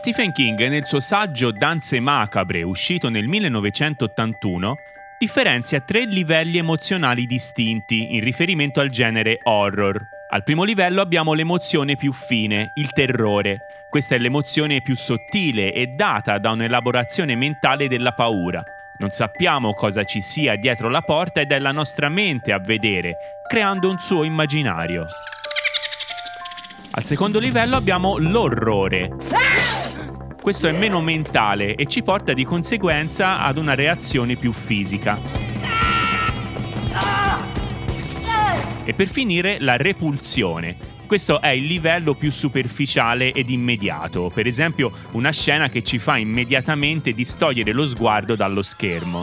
Stephen King nel suo saggio Danze macabre, uscito nel 1981, differenzia tre livelli emozionali distinti in riferimento al genere horror. Al primo livello abbiamo l'emozione più fine, il terrore. Questa è l'emozione più sottile e data da un'elaborazione mentale della paura. Non sappiamo cosa ci sia dietro la porta ed è la nostra mente a vedere, creando un suo immaginario. Al secondo livello abbiamo l'orrore. Questo è meno mentale e ci porta di conseguenza ad una reazione più fisica. E per finire la repulsione. Questo è il livello più superficiale ed immediato, per esempio una scena che ci fa immediatamente distogliere lo sguardo dallo schermo.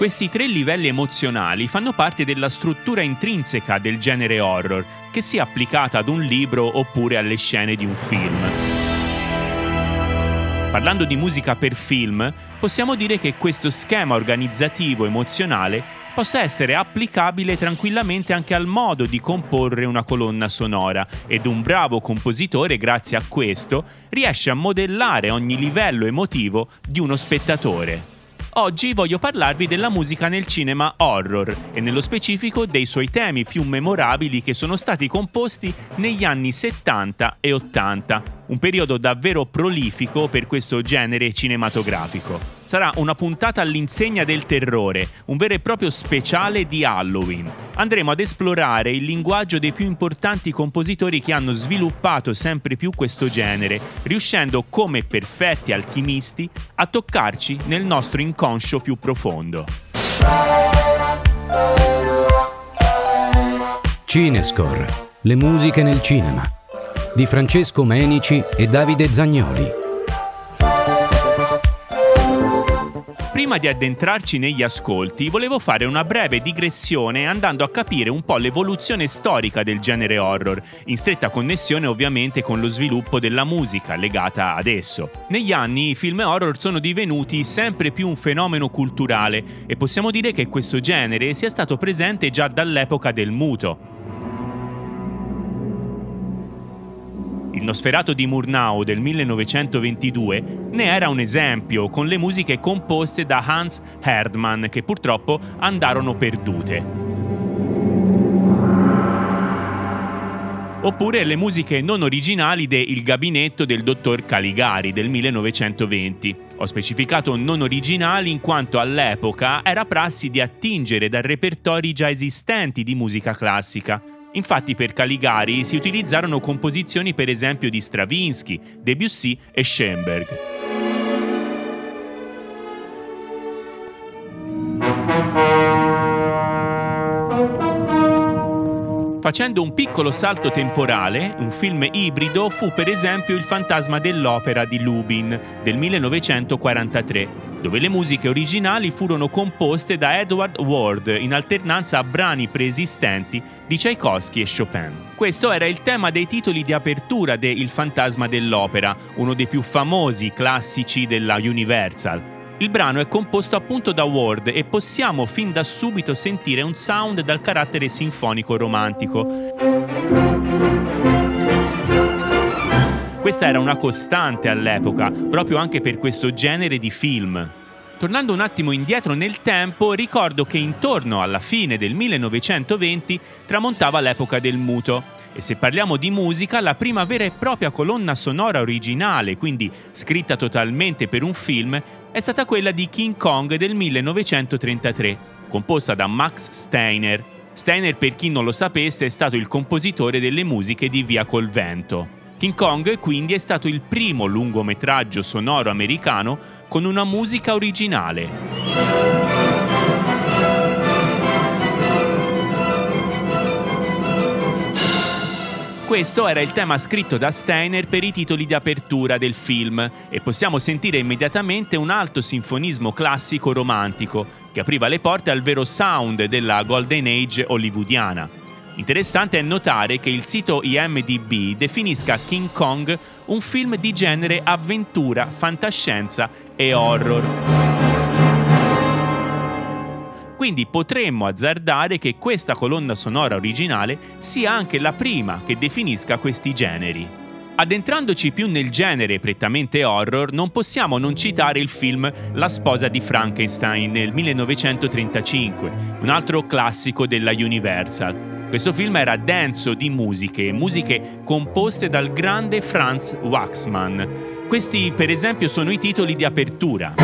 Questi tre livelli emozionali fanno parte della struttura intrinseca del genere horror, che sia applicata ad un libro oppure alle scene di un film. Parlando di musica per film, possiamo dire che questo schema organizzativo emozionale possa essere applicabile tranquillamente anche al modo di comporre una colonna sonora ed un bravo compositore, grazie a questo, riesce a modellare ogni livello emotivo di uno spettatore. Oggi voglio parlarvi della musica nel cinema horror e nello specifico dei suoi temi più memorabili che sono stati composti negli anni 70 e 80 un periodo davvero prolifico per questo genere cinematografico. Sarà una puntata all'insegna del terrore, un vero e proprio speciale di Halloween. Andremo ad esplorare il linguaggio dei più importanti compositori che hanno sviluppato sempre più questo genere, riuscendo come perfetti alchimisti a toccarci nel nostro inconscio più profondo. Cinescore, le musiche nel cinema di Francesco Menici e Davide Zagnoli. Prima di addentrarci negli ascolti, volevo fare una breve digressione andando a capire un po' l'evoluzione storica del genere horror, in stretta connessione ovviamente con lo sviluppo della musica legata ad esso. Negli anni i film horror sono divenuti sempre più un fenomeno culturale e possiamo dire che questo genere sia stato presente già dall'epoca del muto. Il Nosferato di Murnau del 1922 ne era un esempio, con le musiche composte da Hans Herdmann, che purtroppo andarono perdute. Oppure le musiche non originali de Il gabinetto del dottor Caligari del 1920. Ho specificato non originali in quanto all'epoca era prassi di attingere da repertori già esistenti di musica classica, Infatti per Caligari si utilizzarono composizioni per esempio di Stravinsky, Debussy e Schoenberg. Facendo un piccolo salto temporale, un film ibrido fu per esempio Il fantasma dell'opera di Lubin del 1943, dove le musiche originali furono composte da Edward Ward in alternanza a brani preesistenti di Tchaikovsky e Chopin. Questo era il tema dei titoli di apertura de Il fantasma dell'opera, uno dei più famosi classici della Universal. Il brano è composto appunto da Ward e possiamo fin da subito sentire un sound dal carattere sinfonico romantico. Questa era una costante all'epoca, proprio anche per questo genere di film. Tornando un attimo indietro nel tempo, ricordo che intorno alla fine del 1920 tramontava l'epoca del muto. E se parliamo di musica, la prima vera e propria colonna sonora originale, quindi scritta totalmente per un film, è stata quella di King Kong del 1933, composta da Max Steiner. Steiner, per chi non lo sapesse, è stato il compositore delle musiche di Via col vento. King Kong quindi è stato il primo lungometraggio sonoro americano con una musica originale. Questo era il tema scritto da Steiner per i titoli di apertura del film e possiamo sentire immediatamente un alto sinfonismo classico romantico che apriva le porte al vero sound della Golden Age hollywoodiana. Interessante è notare che il sito IMDB definisca King Kong un film di genere avventura, fantascienza e horror. Quindi potremmo azzardare che questa colonna sonora originale sia anche la prima che definisca questi generi. Addentrandoci più nel genere prettamente horror, non possiamo non citare il film La sposa di Frankenstein nel 1935, un altro classico della Universal. Questo film era denso di musiche, musiche composte dal grande Franz Waxman. Questi, per esempio, sono i titoli di apertura.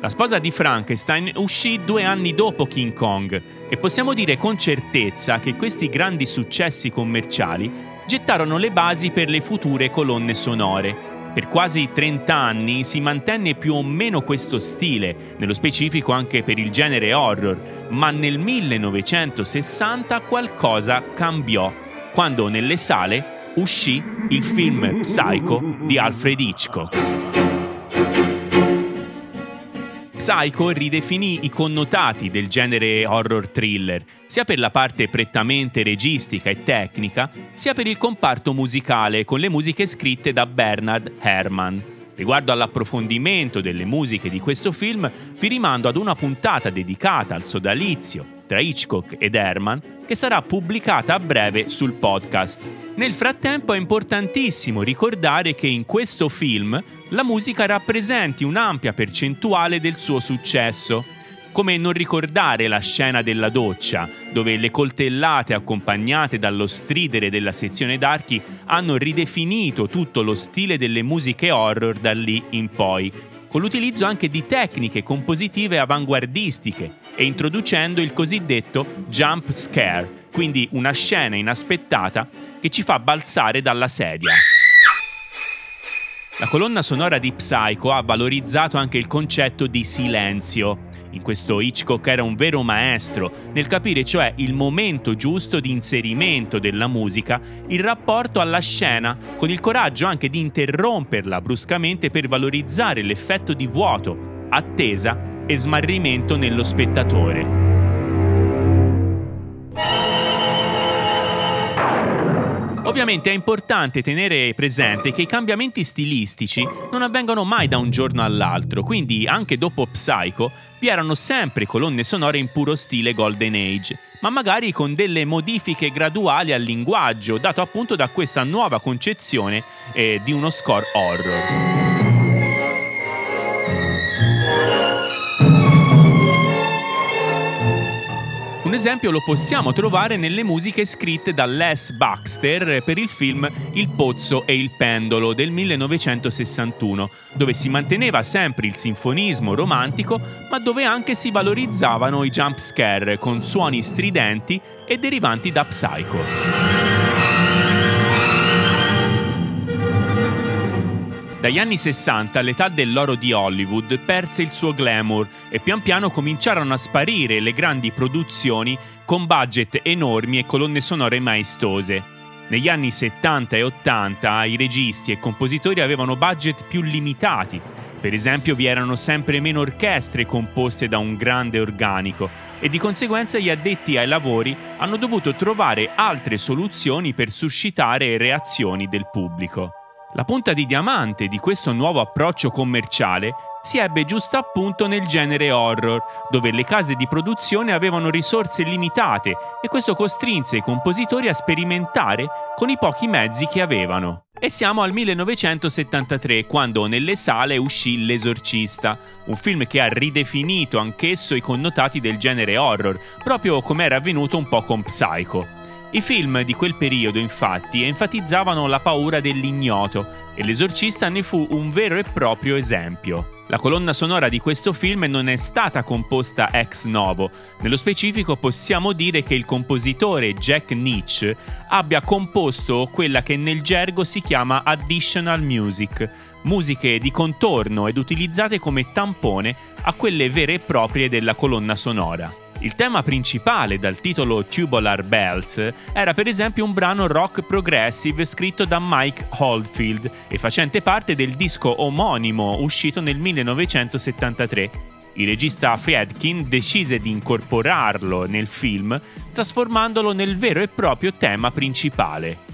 La sposa di Frankenstein uscì due anni dopo King Kong e possiamo dire con certezza che questi grandi successi commerciali gettarono le basi per le future colonne sonore. Per quasi 30 anni si mantenne più o meno questo stile, nello specifico anche per il genere horror, ma nel 1960 qualcosa cambiò, quando nelle sale uscì il film Psycho di Alfred Hitchcock. Psycho ridefinì i connotati del genere horror thriller, sia per la parte prettamente registica e tecnica, sia per il comparto musicale con le musiche scritte da Bernard Herrmann. Riguardo all'approfondimento delle musiche di questo film, vi rimando ad una puntata dedicata al sodalizio tra Hitchcock ed Herman che sarà pubblicata a breve sul podcast. Nel frattempo è importantissimo ricordare che in questo film la musica rappresenti un'ampia percentuale del suo successo. Come non ricordare la scena della doccia, dove le coltellate accompagnate dallo stridere della sezione d'archi hanno ridefinito tutto lo stile delle musiche horror da lì in poi, con l'utilizzo anche di tecniche compositive avanguardistiche e introducendo il cosiddetto jump scare, quindi una scena inaspettata che ci fa balzare dalla sedia. La colonna sonora di Psycho ha valorizzato anche il concetto di silenzio, in questo Hitchcock era un vero maestro nel capire cioè il momento giusto di inserimento della musica in rapporto alla scena, con il coraggio anche di interromperla bruscamente per valorizzare l'effetto di vuoto, attesa e smarrimento nello spettatore. Ovviamente è importante tenere presente che i cambiamenti stilistici non avvengono mai da un giorno all'altro, quindi anche dopo Psycho vi erano sempre colonne sonore in puro stile Golden Age, ma magari con delle modifiche graduali al linguaggio, dato appunto da questa nuova concezione eh, di uno score horror. Un esempio lo possiamo trovare nelle musiche scritte da Les Baxter per il film Il pozzo e il pendolo del 1961, dove si manteneva sempre il sinfonismo romantico, ma dove anche si valorizzavano i jump scare con suoni stridenti e derivanti da Psycho. Dagli anni 60 l'età dell'oro di Hollywood perse il suo glamour e pian piano cominciarono a sparire le grandi produzioni con budget enormi e colonne sonore maestose. Negli anni 70 e 80 i registi e compositori avevano budget più limitati, per esempio vi erano sempre meno orchestre composte da un grande organico e di conseguenza gli addetti ai lavori hanno dovuto trovare altre soluzioni per suscitare reazioni del pubblico. La punta di diamante di questo nuovo approccio commerciale si ebbe giusto appunto nel genere horror, dove le case di produzione avevano risorse limitate e questo costrinse i compositori a sperimentare con i pochi mezzi che avevano. E siamo al 1973, quando nelle sale uscì L'Esorcista, un film che ha ridefinito anch'esso i connotati del genere horror, proprio come era avvenuto un po' con Psycho. I film di quel periodo, infatti, enfatizzavano la paura dell'ignoto e l'esorcista ne fu un vero e proprio esempio. La colonna sonora di questo film non è stata composta ex novo, nello specifico possiamo dire che il compositore Jack Nietzsche abbia composto quella che nel gergo si chiama additional music, musiche di contorno ed utilizzate come tampone a quelle vere e proprie della colonna sonora. Il tema principale dal titolo Tubular Bells era per esempio un brano rock progressive scritto da Mike Oldfield e facente parte del disco omonimo uscito nel 1973. Il regista Friedkin decise di incorporarlo nel film, trasformandolo nel vero e proprio tema principale.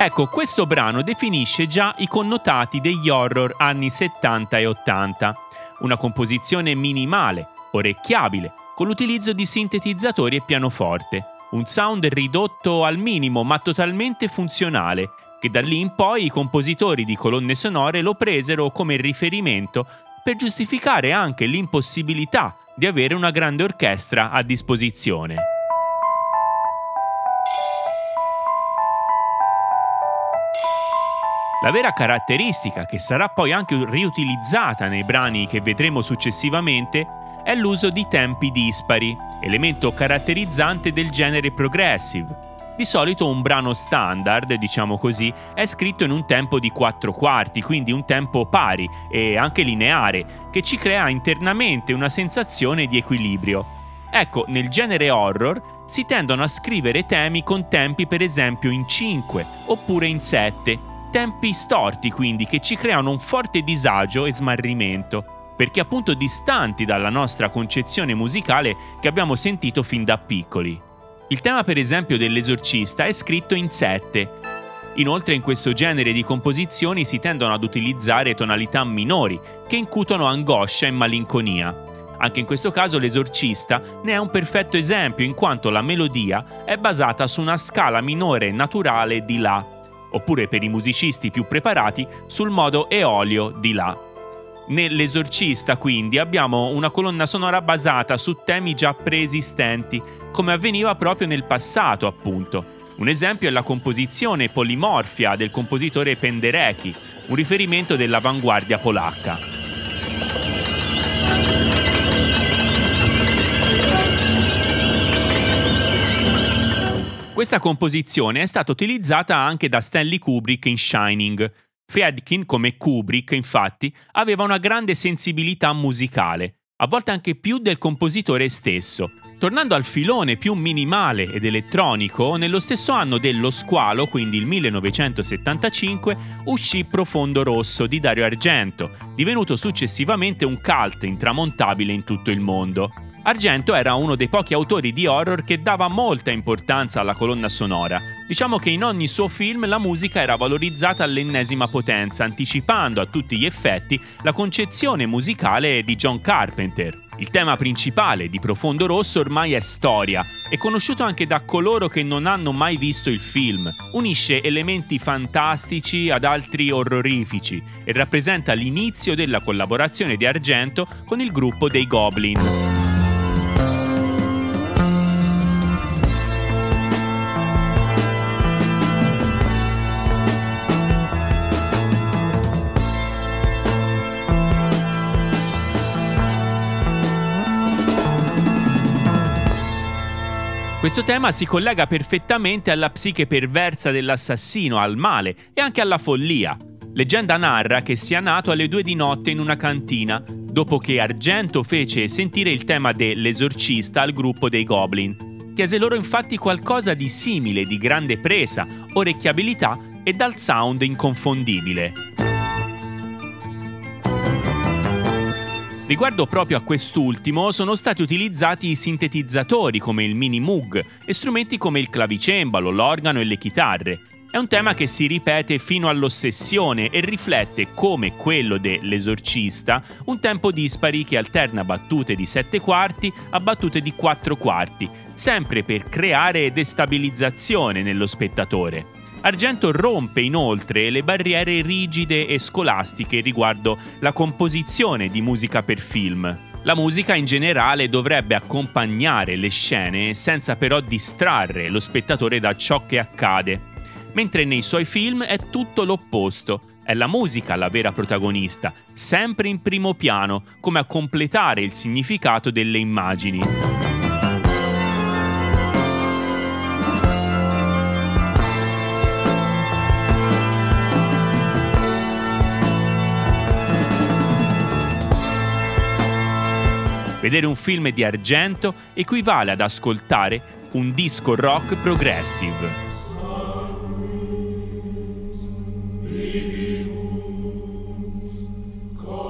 Ecco, questo brano definisce già i connotati degli horror anni 70 e 80. Una composizione minimale, orecchiabile, con l'utilizzo di sintetizzatori e pianoforte. Un sound ridotto al minimo ma totalmente funzionale, che da lì in poi i compositori di colonne sonore lo presero come riferimento per giustificare anche l'impossibilità di avere una grande orchestra a disposizione. La vera caratteristica, che sarà poi anche riutilizzata nei brani che vedremo successivamente, è l'uso di tempi dispari, elemento caratterizzante del genere progressive. Di solito un brano standard, diciamo così, è scritto in un tempo di 4 quarti, quindi un tempo pari e anche lineare, che ci crea internamente una sensazione di equilibrio. Ecco, nel genere horror si tendono a scrivere temi con tempi per esempio in 5 oppure in 7, tempi storti quindi che ci creano un forte disagio e smarrimento, perché appunto distanti dalla nostra concezione musicale che abbiamo sentito fin da piccoli. Il tema per esempio dell'esorcista è scritto in 7. Inoltre in questo genere di composizioni si tendono ad utilizzare tonalità minori che incutono angoscia e malinconia. Anche in questo caso l'esorcista ne è un perfetto esempio in quanto la melodia è basata su una scala minore naturale di La, oppure per i musicisti più preparati sul modo eolio di La. Nell'esorcista quindi abbiamo una colonna sonora basata su temi già preesistenti, come avveniva proprio nel passato appunto. Un esempio è la composizione polimorfia del compositore Penderecki, un riferimento dell'avanguardia polacca. Questa composizione è stata utilizzata anche da Stanley Kubrick in Shining. Friedkin, come Kubrick, infatti, aveva una grande sensibilità musicale, a volte anche più del compositore stesso. Tornando al filone più minimale ed elettronico, nello stesso anno dello squalo, quindi il 1975, uscì Profondo Rosso di Dario Argento, divenuto successivamente un cult intramontabile in tutto il mondo. Argento era uno dei pochi autori di horror che dava molta importanza alla colonna sonora. Diciamo che in ogni suo film la musica era valorizzata all'ennesima potenza, anticipando a tutti gli effetti la concezione musicale di John Carpenter. Il tema principale di Profondo Rosso ormai è storia, è conosciuto anche da coloro che non hanno mai visto il film. Unisce elementi fantastici ad altri orrorifici e rappresenta l'inizio della collaborazione di Argento con il gruppo dei Goblin. Questo tema si collega perfettamente alla psiche perversa dell'assassino, al male e anche alla follia. Leggenda narra che sia nato alle due di notte in una cantina, dopo che Argento fece sentire il tema dell'esorcista al gruppo dei Goblin. Chiese loro infatti qualcosa di simile, di grande presa, orecchiabilità e dal sound inconfondibile. Riguardo proprio a quest'ultimo sono stati utilizzati i sintetizzatori come il mini Moog e strumenti come il clavicembalo, l'organo e le chitarre. È un tema che si ripete fino all'ossessione e riflette, come quello dell'esorcista, un tempo dispari che alterna battute di 7 quarti a battute di 4 quarti, sempre per creare destabilizzazione nello spettatore. Argento rompe inoltre le barriere rigide e scolastiche riguardo la composizione di musica per film. La musica in generale dovrebbe accompagnare le scene senza però distrarre lo spettatore da ciò che accade, mentre nei suoi film è tutto l'opposto. È la musica la vera protagonista, sempre in primo piano, come a completare il significato delle immagini. Vedere un film di argento equivale ad ascoltare un disco rock progressive.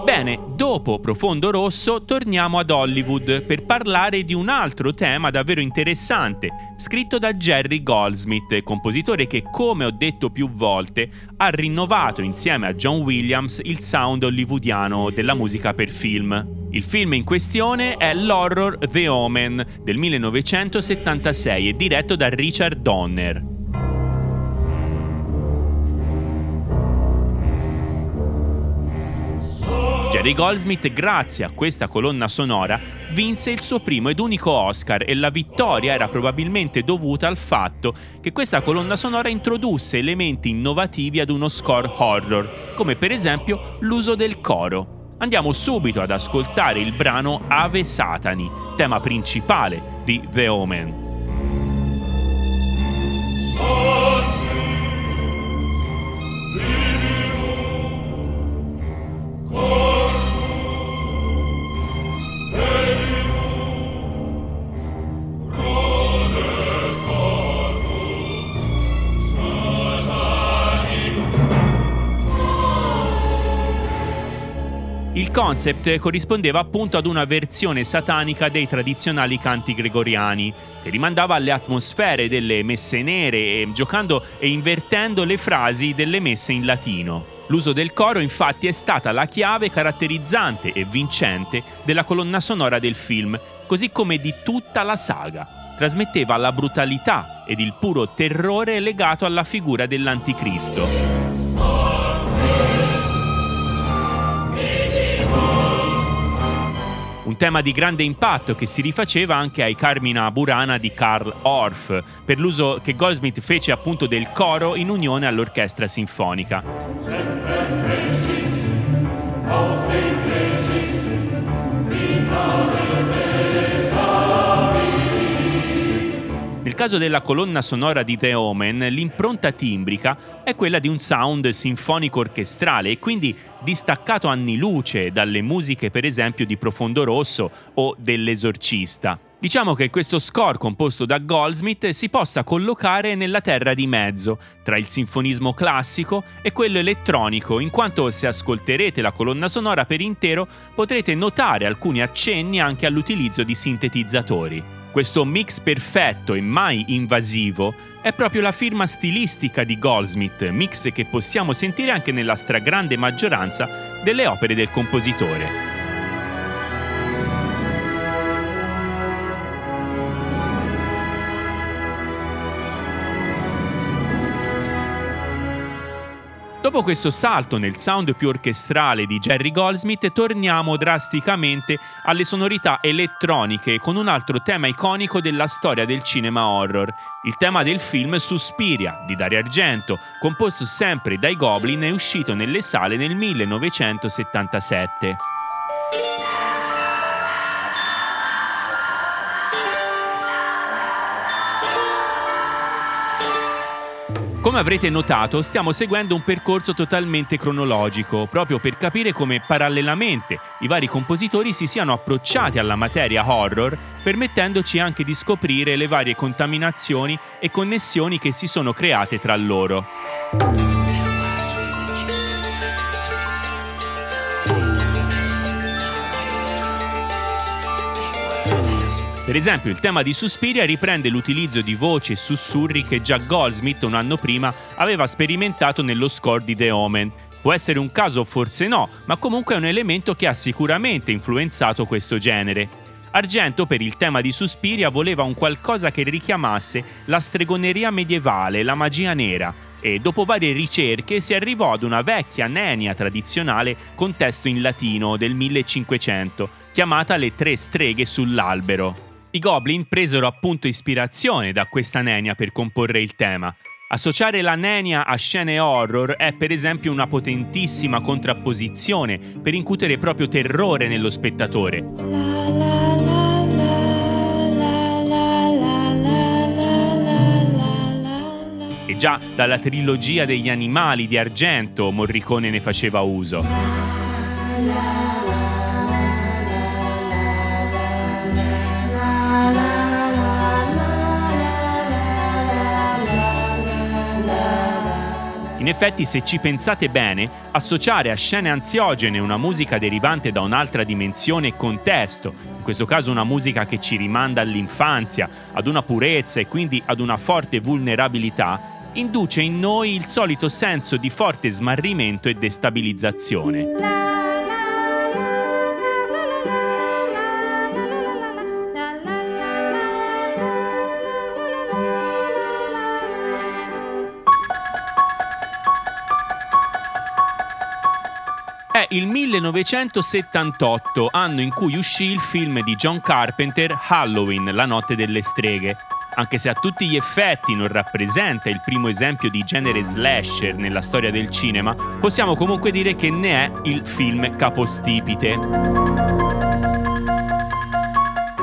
Bene, dopo Profondo Rosso torniamo ad Hollywood per parlare di un altro tema davvero interessante, scritto da Jerry Goldsmith, compositore che, come ho detto più volte, ha rinnovato insieme a John Williams il sound hollywoodiano della musica per film. Il film in questione è l'horror The Omen del 1976 e diretto da Richard Donner. Jerry Goldsmith, grazie a questa colonna sonora, vinse il suo primo ed unico Oscar e la vittoria era probabilmente dovuta al fatto che questa colonna sonora introdusse elementi innovativi ad uno score horror, come per esempio l'uso del coro. Andiamo subito ad ascoltare il brano Ave Satani, tema principale di The Omen. Il concept corrispondeva appunto ad una versione satanica dei tradizionali canti gregoriani, che rimandava alle atmosfere delle messe nere, giocando e invertendo le frasi delle messe in latino. L'uso del coro infatti è stata la chiave caratterizzante e vincente della colonna sonora del film, così come di tutta la saga. Trasmetteva la brutalità ed il puro terrore legato alla figura dell'anticristo. Tema di grande impatto che si rifaceva anche ai Carmina Burana di Karl Orff, per l'uso che Goldsmith fece appunto del coro in unione all'orchestra sinfonica. Caso della colonna sonora di The Omen, l'impronta timbrica è quella di un sound sinfonico orchestrale e quindi distaccato anni luce dalle musiche per esempio di Profondo Rosso o dell'Esorcista. Diciamo che questo score composto da Goldsmith si possa collocare nella terra di mezzo, tra il sinfonismo classico e quello elettronico, in quanto se ascolterete la colonna sonora per intero potrete notare alcuni accenni anche all'utilizzo di sintetizzatori. Questo mix perfetto e mai invasivo è proprio la firma stilistica di Goldsmith, mix che possiamo sentire anche nella stragrande maggioranza delle opere del compositore. Dopo questo salto nel sound più orchestrale di Jerry Goldsmith, torniamo drasticamente alle sonorità elettroniche con un altro tema iconico della storia del cinema horror, il tema del film Suspiria di Dario Argento, composto sempre dai Goblin e uscito nelle sale nel 1977. Come avrete notato, stiamo seguendo un percorso totalmente cronologico, proprio per capire come parallelamente i vari compositori si siano approcciati alla materia horror, permettendoci anche di scoprire le varie contaminazioni e connessioni che si sono create tra loro. Per esempio, il tema di Suspiria riprende l'utilizzo di voci e sussurri che già Goldsmith un anno prima aveva sperimentato nello score di The Omen. Può essere un caso forse no, ma comunque è un elemento che ha sicuramente influenzato questo genere. Argento per il tema di Suspiria voleva un qualcosa che richiamasse la stregoneria medievale, la magia nera, e dopo varie ricerche si arrivò ad una vecchia nenia tradizionale con testo in latino del 1500, chiamata Le tre streghe sull'albero. I Goblin presero appunto ispirazione da questa nenia per comporre il tema. Associare la nenia a scene horror è per esempio una potentissima contrapposizione per incutere proprio terrore nello spettatore. E già dalla trilogia degli animali di Argento Morricone ne faceva uso. In effetti, se ci pensate bene, associare a scene ansiogene una musica derivante da un'altra dimensione e contesto, in questo caso una musica che ci rimanda all'infanzia, ad una purezza e quindi ad una forte vulnerabilità, induce in noi il solito senso di forte smarrimento e destabilizzazione. Il 1978, anno in cui uscì il film di John Carpenter Halloween, la notte delle streghe. Anche se a tutti gli effetti non rappresenta il primo esempio di genere slasher nella storia del cinema, possiamo comunque dire che ne è il film capostipite.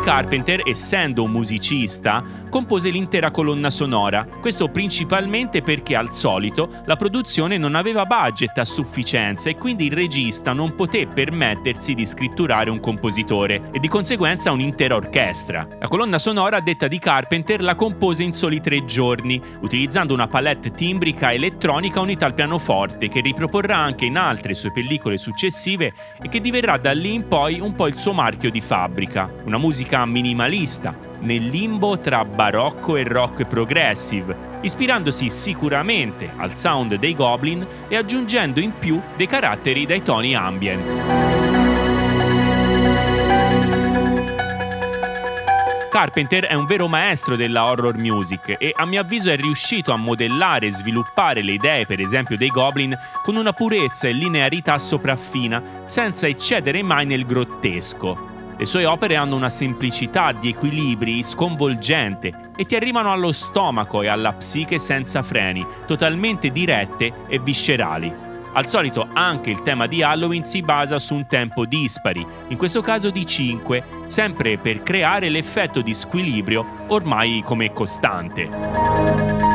Carpenter, essendo un musicista, compose l'intera colonna sonora, questo principalmente perché al solito la produzione non aveva budget a sufficienza e quindi il regista non poté permettersi di scritturare un compositore e di conseguenza un'intera orchestra. La colonna sonora detta di Carpenter la compose in soli tre giorni, utilizzando una palette timbrica elettronica unita al pianoforte che riproporrà anche in altre sue pellicole successive e che diverrà da lì in poi un po' il suo marchio di fabbrica. Una musica musica minimalista, nel limbo tra barocco e rock progressive, ispirandosi sicuramente al sound dei Goblin e aggiungendo in più dei caratteri dai toni ambient. Carpenter è un vero maestro della horror music e a mio avviso è riuscito a modellare e sviluppare le idee, per esempio, dei Goblin con una purezza e linearità sopraffina, senza eccedere mai nel grottesco. Le sue opere hanno una semplicità di equilibri sconvolgente e ti arrivano allo stomaco e alla psiche senza freni, totalmente dirette e viscerali. Al solito anche il tema di Halloween si basa su un tempo dispari, in questo caso di 5, sempre per creare l'effetto di squilibrio ormai come costante.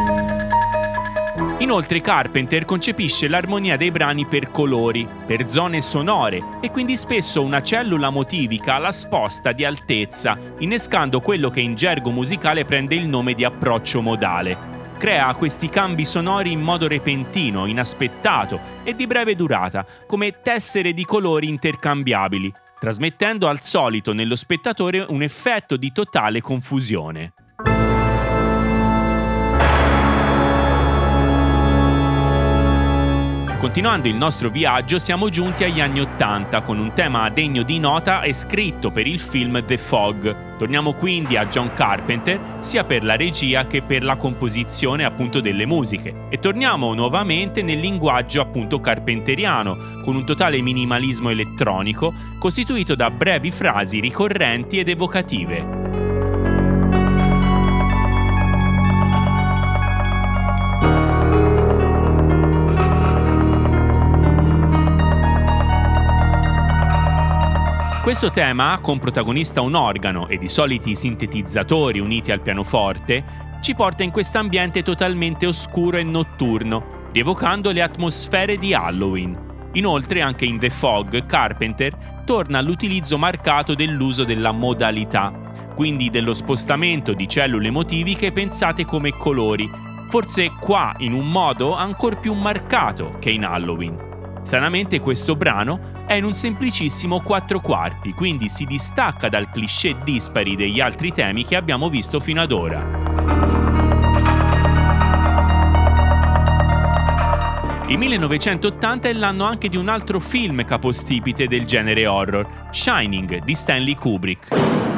Inoltre Carpenter concepisce l'armonia dei brani per colori, per zone sonore e quindi spesso una cellula motivica la sposta di altezza, innescando quello che in gergo musicale prende il nome di approccio modale. Crea questi cambi sonori in modo repentino, inaspettato e di breve durata, come tessere di colori intercambiabili, trasmettendo al solito nello spettatore un effetto di totale confusione. Continuando il nostro viaggio siamo giunti agli anni Ottanta con un tema degno di nota e scritto per il film The Fog. Torniamo quindi a John Carpenter sia per la regia che per la composizione appunto delle musiche e torniamo nuovamente nel linguaggio appunto carpenteriano con un totale minimalismo elettronico costituito da brevi frasi ricorrenti ed evocative. Questo tema, con protagonista un organo ed i soliti sintetizzatori uniti al pianoforte, ci porta in questo ambiente totalmente oscuro e notturno, rievocando le atmosfere di Halloween. Inoltre, anche in The Fog, Carpenter torna all'utilizzo marcato dell'uso della modalità, quindi dello spostamento di cellule motiviche pensate come colori, forse qua in un modo ancora più marcato che in Halloween. Stranamente questo brano è in un semplicissimo 4 quarti, quindi si distacca dal cliché dispari degli altri temi che abbiamo visto fino ad ora. Il 1980 è l'anno anche di un altro film capostipite del genere horror, Shining di Stanley Kubrick.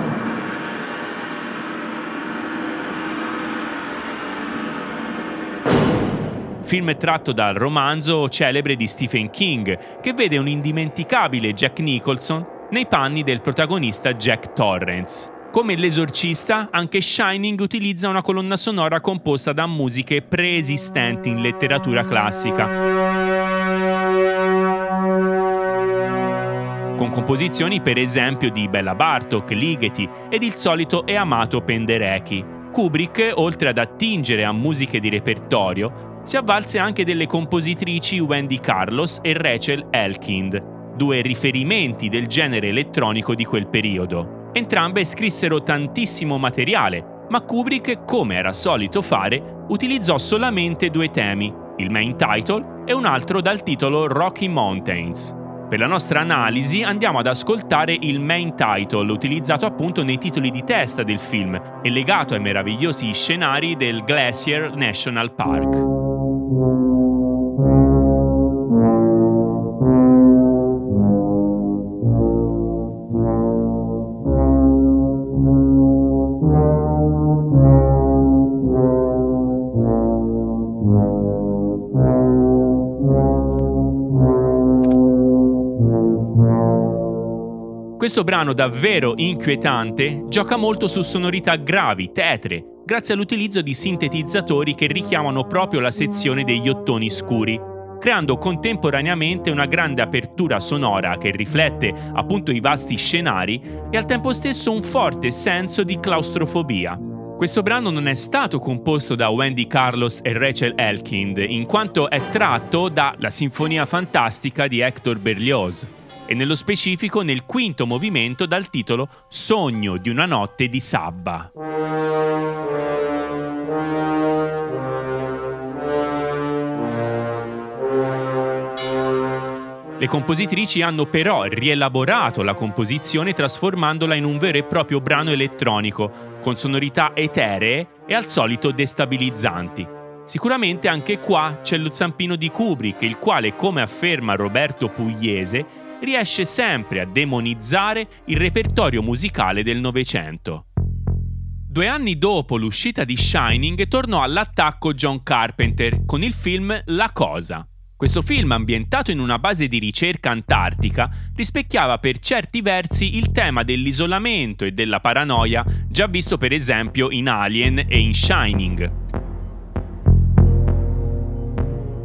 Film tratto dal romanzo celebre di Stephen King, che vede un indimenticabile Jack Nicholson nei panni del protagonista Jack Torrance. Come l'esorcista, anche Shining utilizza una colonna sonora composta da musiche preesistenti in letteratura classica. Con composizioni per esempio di Bella Bartok, Ligeti ed il solito e amato Penderecki. Kubrick, oltre ad attingere a musiche di repertorio, si avvalse anche delle compositrici Wendy Carlos e Rachel Elkind, due riferimenti del genere elettronico di quel periodo. Entrambe scrissero tantissimo materiale, ma Kubrick, come era solito fare, utilizzò solamente due temi, il main title, e un altro dal titolo Rocky Mountains. Per la nostra analisi andiamo ad ascoltare il main title, utilizzato appunto nei titoli di testa del film e legato ai meravigliosi scenari del Glacier National Park. Questo brano davvero inquietante gioca molto su sonorità gravi, tetre, grazie all'utilizzo di sintetizzatori che richiamano proprio la sezione degli ottoni scuri, creando contemporaneamente una grande apertura sonora che riflette appunto i vasti scenari e al tempo stesso un forte senso di claustrofobia. Questo brano non è stato composto da Wendy Carlos e Rachel Elkind, in quanto è tratto da La Sinfonia Fantastica di Hector Berlioz e nello specifico nel quinto movimento dal titolo Sogno di una notte di Sabba. Le compositrici hanno però rielaborato la composizione trasformandola in un vero e proprio brano elettronico, con sonorità eteree e al solito destabilizzanti. Sicuramente anche qua c'è lo zampino di Kubrick, il quale, come afferma Roberto Pugliese, riesce sempre a demonizzare il repertorio musicale del Novecento. Due anni dopo l'uscita di Shining tornò all'attacco John Carpenter con il film La Cosa. Questo film, ambientato in una base di ricerca antartica, rispecchiava per certi versi il tema dell'isolamento e della paranoia già visto per esempio in Alien e in Shining.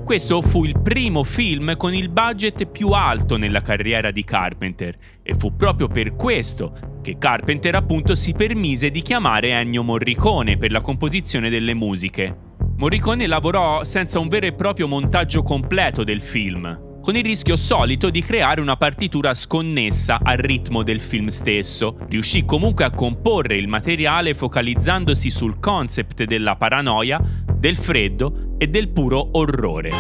Questo fu il primo film con il budget più alto nella carriera di Carpenter e fu proprio per questo che Carpenter appunto si permise di chiamare Ennio Morricone per la composizione delle musiche. Morricone lavorò senza un vero e proprio montaggio completo del film, con il rischio solito di creare una partitura sconnessa al ritmo del film stesso. Riuscì comunque a comporre il materiale focalizzandosi sul concept della paranoia del freddo e del puro orrore.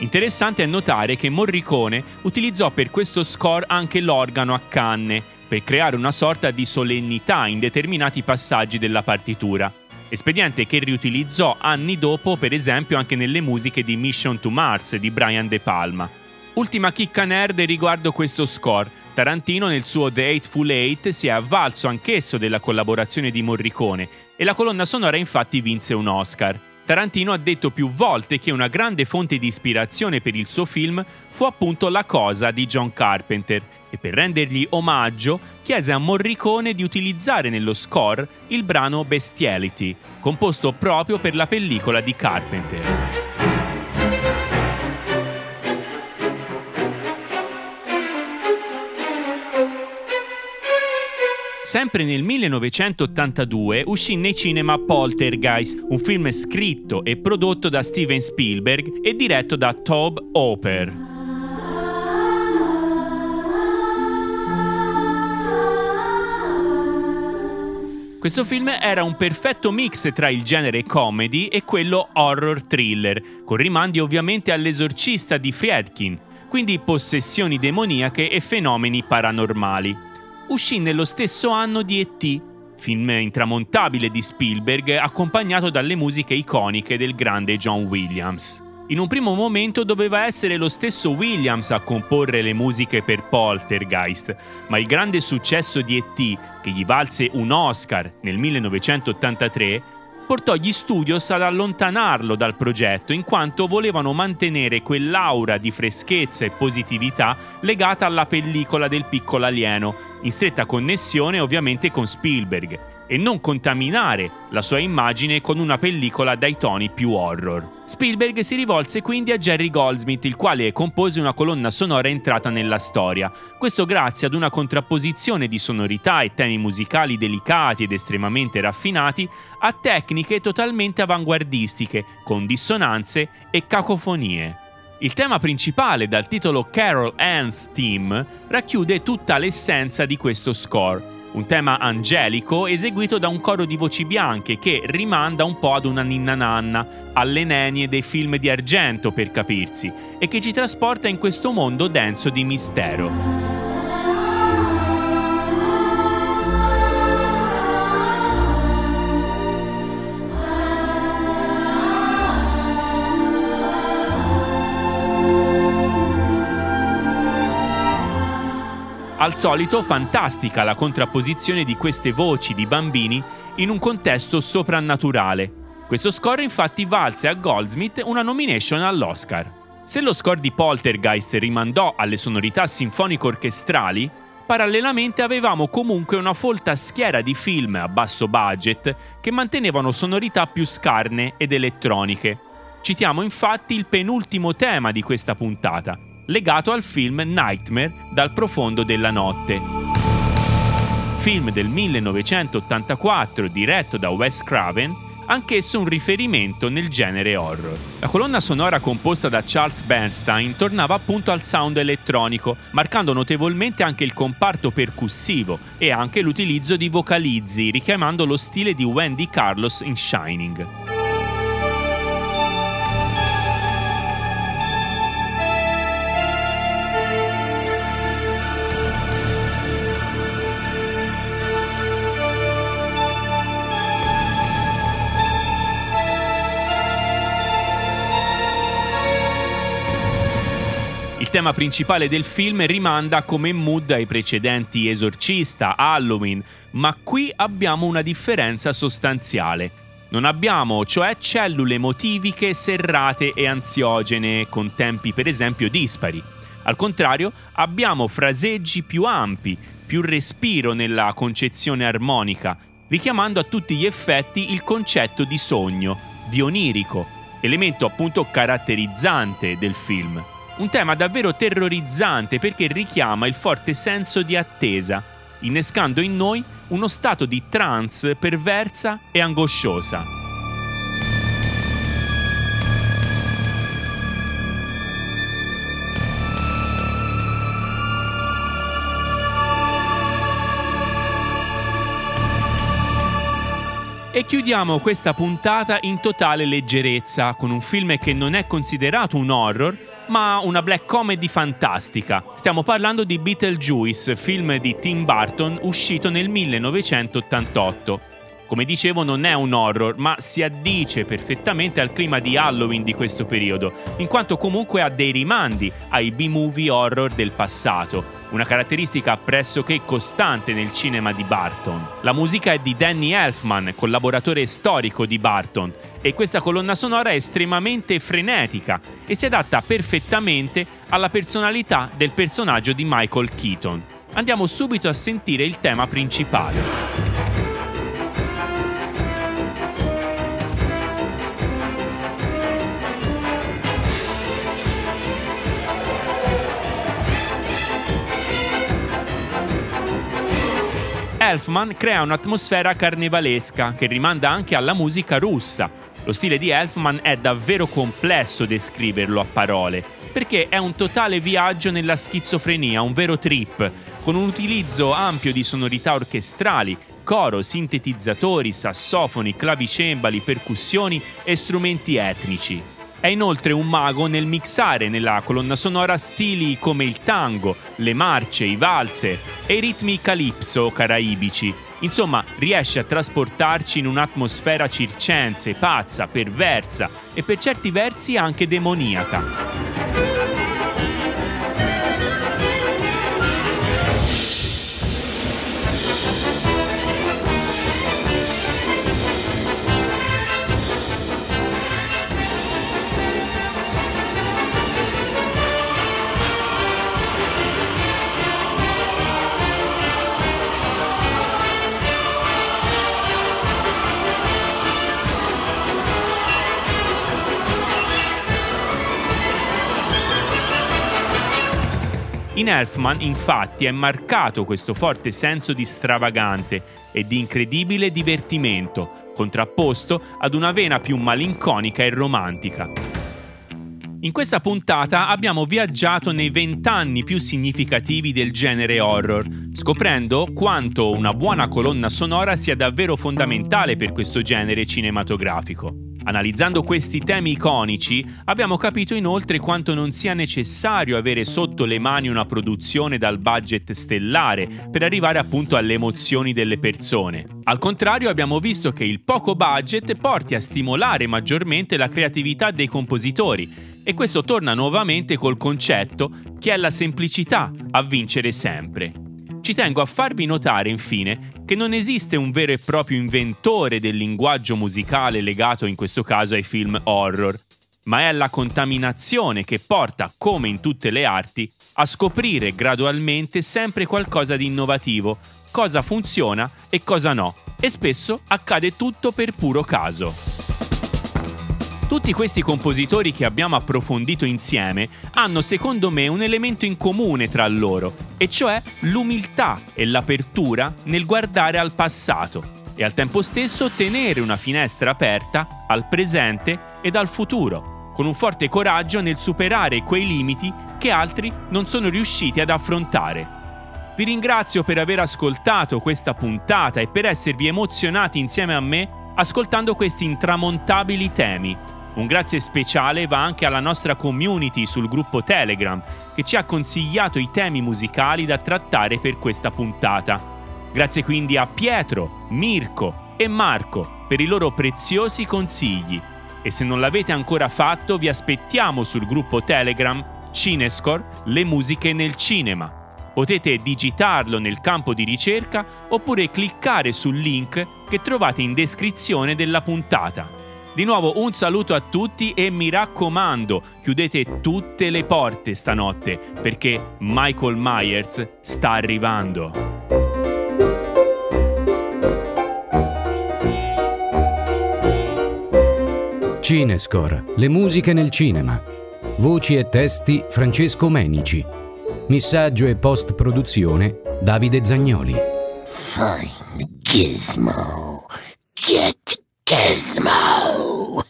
Interessante è notare che Morricone utilizzò per questo score anche l'organo a canne, per creare una sorta di solennità in determinati passaggi della partitura. Espediente che riutilizzò anni dopo, per esempio, anche nelle musiche di Mission to Mars di Brian De Palma. Ultima chicca nerd riguardo questo score. Tarantino nel suo The Eightful Eight si è avvalso anch'esso della collaborazione di Morricone e la colonna sonora infatti vinse un Oscar. Tarantino ha detto più volte che una grande fonte di ispirazione per il suo film fu appunto La Cosa di John Carpenter e per rendergli omaggio chiese a Morricone di utilizzare nello score il brano Bestiality, composto proprio per la pellicola di Carpenter. Sempre nel 1982 uscì nei cinema Poltergeist, un film scritto e prodotto da Steven Spielberg e diretto da Tob Hooper. Questo film era un perfetto mix tra il genere comedy e quello horror thriller, con rimandi ovviamente all'esorcista di Friedkin, quindi possessioni demoniache e fenomeni paranormali uscì nello stesso anno di E.T., film intramontabile di Spielberg accompagnato dalle musiche iconiche del grande John Williams. In un primo momento doveva essere lo stesso Williams a comporre le musiche per Poltergeist, ma il grande successo di E.T., che gli valse un Oscar nel 1983, portò gli studios ad allontanarlo dal progetto in quanto volevano mantenere quell'aura di freschezza e positività legata alla pellicola del piccolo alieno, in stretta connessione ovviamente con Spielberg, e non contaminare la sua immagine con una pellicola dai toni più horror. Spielberg si rivolse quindi a Jerry Goldsmith, il quale compose una colonna sonora entrata nella storia. Questo grazie ad una contrapposizione di sonorità e temi musicali delicati ed estremamente raffinati a tecniche totalmente avanguardistiche, con dissonanze e cacofonie. Il tema principale, dal titolo Carol Ann's Theme, racchiude tutta l'essenza di questo score. Un tema angelico eseguito da un coro di voci bianche che rimanda un po' ad una ninna nanna, alle nenie dei film di argento per capirsi, e che ci trasporta in questo mondo denso di mistero. Al solito fantastica la contrapposizione di queste voci di bambini in un contesto soprannaturale. Questo score infatti valse a Goldsmith una nomination all'Oscar. Se lo score di Poltergeist rimandò alle sonorità sinfonico-orchestrali, parallelamente avevamo comunque una folta schiera di film a basso budget che mantenevano sonorità più scarne ed elettroniche. Citiamo infatti il penultimo tema di questa puntata, legato al film Nightmare dal profondo della notte. Film del 1984 diretto da Wes Craven, anch'esso un riferimento nel genere horror. La colonna sonora composta da Charles Bernstein tornava appunto al sound elettronico, marcando notevolmente anche il comparto percussivo e anche l'utilizzo di vocalizzi, richiamando lo stile di Wendy Carlos in Shining. Tema principale del film rimanda come mood ai precedenti Esorcista, Halloween, ma qui abbiamo una differenza sostanziale. Non abbiamo cioè cellule motiviche serrate e ansiogene con tempi per esempio dispari. Al contrario, abbiamo fraseggi più ampi, più respiro nella concezione armonica, richiamando a tutti gli effetti il concetto di sogno, di onirico, elemento appunto caratterizzante del film. Un tema davvero terrorizzante perché richiama il forte senso di attesa, innescando in noi uno stato di trance perversa e angosciosa. E chiudiamo questa puntata in totale leggerezza con un film che non è considerato un horror, ma una black comedy fantastica. Stiamo parlando di Beetlejuice, film di Tim Burton uscito nel 1988. Come dicevo non è un horror, ma si addice perfettamente al clima di Halloween di questo periodo, in quanto comunque ha dei rimandi ai B-movie horror del passato, una caratteristica pressoché costante nel cinema di Barton. La musica è di Danny Elfman, collaboratore storico di Barton, e questa colonna sonora è estremamente frenetica e si adatta perfettamente alla personalità del personaggio di Michael Keaton. Andiamo subito a sentire il tema principale. Elfman crea un'atmosfera carnevalesca che rimanda anche alla musica russa. Lo stile di Elfman è davvero complesso descriverlo a parole, perché è un totale viaggio nella schizofrenia, un vero trip, con un utilizzo ampio di sonorità orchestrali, coro, sintetizzatori, sassofoni, clavicembali, percussioni e strumenti etnici. È inoltre un mago nel mixare nella colonna sonora stili come il tango, le marce, i valzer e i ritmi calipso caraibici. Insomma, riesce a trasportarci in un'atmosfera circense, pazza, perversa e per certi versi anche demoniaca. In Elfman infatti è marcato questo forte senso di stravagante e di incredibile divertimento, contrapposto ad una vena più malinconica e romantica. In questa puntata abbiamo viaggiato nei vent'anni più significativi del genere horror, scoprendo quanto una buona colonna sonora sia davvero fondamentale per questo genere cinematografico. Analizzando questi temi iconici, abbiamo capito inoltre quanto non sia necessario avere sotto le mani una produzione dal budget stellare per arrivare appunto alle emozioni delle persone. Al contrario, abbiamo visto che il poco budget porti a stimolare maggiormente la creatività dei compositori e questo torna nuovamente col concetto che è la semplicità a vincere sempre. Ci tengo a farvi notare infine che non esiste un vero e proprio inventore del linguaggio musicale legato in questo caso ai film horror, ma è la contaminazione che porta, come in tutte le arti, a scoprire gradualmente sempre qualcosa di innovativo, cosa funziona e cosa no, e spesso accade tutto per puro caso. Tutti questi compositori che abbiamo approfondito insieme hanno secondo me un elemento in comune tra loro, e cioè l'umiltà e l'apertura nel guardare al passato e al tempo stesso tenere una finestra aperta al presente ed al futuro, con un forte coraggio nel superare quei limiti che altri non sono riusciti ad affrontare. Vi ringrazio per aver ascoltato questa puntata e per esservi emozionati insieme a me ascoltando questi intramontabili temi un grazie speciale va anche alla nostra community sul gruppo Telegram che ci ha consigliato i temi musicali da trattare per questa puntata. Grazie quindi a Pietro, Mirko e Marco per i loro preziosi consigli. E se non l'avete ancora fatto, vi aspettiamo sul gruppo Telegram Cinescore Le musiche nel cinema. Potete digitarlo nel campo di ricerca oppure cliccare sul link che trovate in descrizione della puntata. Di nuovo un saluto a tutti e mi raccomando, chiudete tutte le porte stanotte perché Michael Myers sta arrivando. Cinescore, le musiche nel cinema. Voci e testi Francesco Menici. Missaggio e post produzione Davide Zagnoli. Fine Gizmo. Get Gizmo.